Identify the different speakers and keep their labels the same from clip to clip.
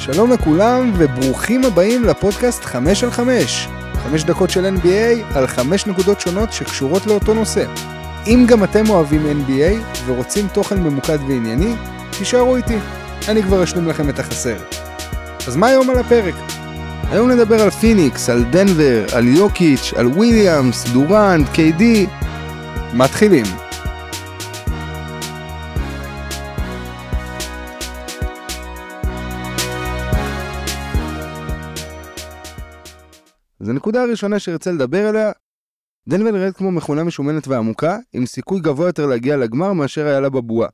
Speaker 1: שלום לכולם וברוכים הבאים לפודקאסט 5 על 5. 5 דקות של NBA על 5 נקודות שונות שקשורות לאותו נושא. אם גם אתם אוהבים NBA ורוצים תוכן ממוקד וענייני, תישארו איתי, אני כבר אשלים לכם את החסר. אז מה היום על הפרק? היום נדבר על פיניקס, על דנבר, על יוקיץ', על וויליאמס, דורנט, KD. מתחילים. אז הנקודה הראשונה שארצה לדבר עליה, דנבר נראית כמו מכונה משומנת ועמוקה, עם סיכוי גבוה יותר להגיע לגמר מאשר היה לה בבועה.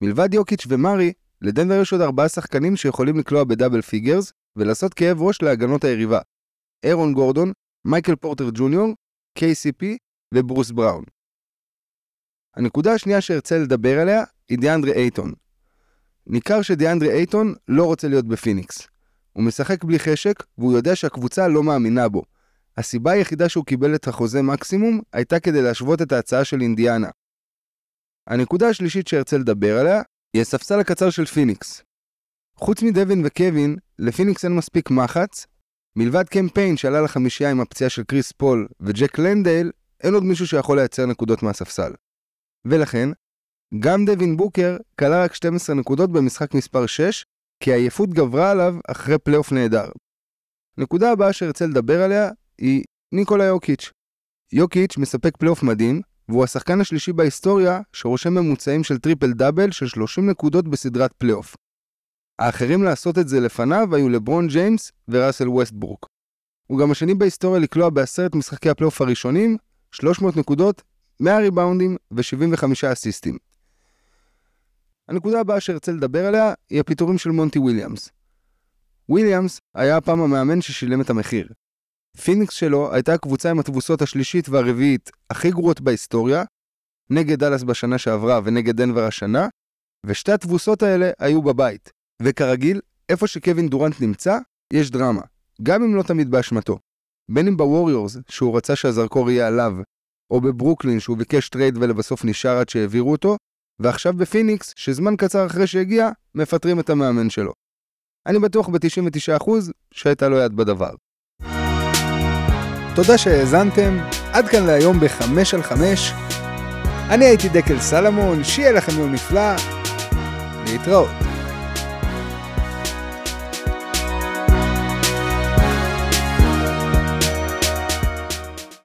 Speaker 1: מלבד יוקיץ' ומרי, לדנבר יש עוד ארבעה שחקנים שיכולים לקלוע ב double figures, ולעשות כאב ראש להגנות היריבה. ארון גורדון, מייקל פורטר ג'וניור, KCP וברוס בראון. הנקודה השנייה שארצה לדבר עליה היא דיאנדרי אייטון. ניכר שדיאנדרי אייטון לא רוצה להיות בפיניקס. הוא משחק בלי חשק, והוא יודע שהקבוצה לא מאמינה בו. הסיבה היחידה שהוא קיבל את החוזה מקסימום הייתה כדי להשוות את ההצעה של אינדיאנה. הנקודה השלישית שארצה לדבר עליה היא הספסל הקצר של פיניקס. חוץ מדווין וקווין, לפיניקס אין מספיק מחץ, מלבד קמפיין שעלה לחמישייה עם הפציעה של קריס פול וג'ק לנדייל, אין עוד מישהו שיכול לייצר נקודות מהספסל. ולכן, גם דווין בוקר קלע רק 12 נקודות במשחק מספר 6, כי העייפות גברה עליו אחרי פלייאוף נהדר. נקודה הבאה שארצה לדבר עליה היא ניקולה יוקיץ'. יוקיץ' מספק פלייאוף מדהים, והוא השחקן השלישי בהיסטוריה שרושם ממוצעים של triple double של 30 נקודות בסדרת פלייאוף. האחרים לעשות את זה לפניו היו לברון ג'יימס וראסל ווסטברוק. הוא גם השני בהיסטוריה לקלוע בעשרת משחקי הפלייאוף הראשונים, 300 נקודות, 100 ריבאונדים ו-75 אסיסטים. הנקודה הבאה שארצה לדבר עליה היא הפיטורים של מונטי וויליאמס. וויליאמס היה הפעם המאמן ששילם את המחיר. פיניקס שלו הייתה הקבוצה עם התבוסות השלישית והרביעית הכי גרועות בהיסטוריה, נגד דאלאס בשנה שעברה ונגד דנבר השנה, ושתי התבוסות האלה היו בבית. וכרגיל, איפה שקווין דורנט נמצא, יש דרמה, גם אם לא תמיד באשמתו. בין אם בווריורס, שהוא רצה שהזרקור יהיה עליו, או בברוקלין, שהוא ביקש trade ולבסוף נשאר עד שהעבירו אותו, ועכשיו בפיניקס, שזמן קצר אחרי שהגיע, מפטרים את המאמן שלו. אני בטוח ב-99% שהייתה לו יד בדבר. תודה שהאזנתם, עד כאן להיום ב-5 על 5. אני הייתי דקל סלמון, שיהיה לכם יום נפלא, להתראות.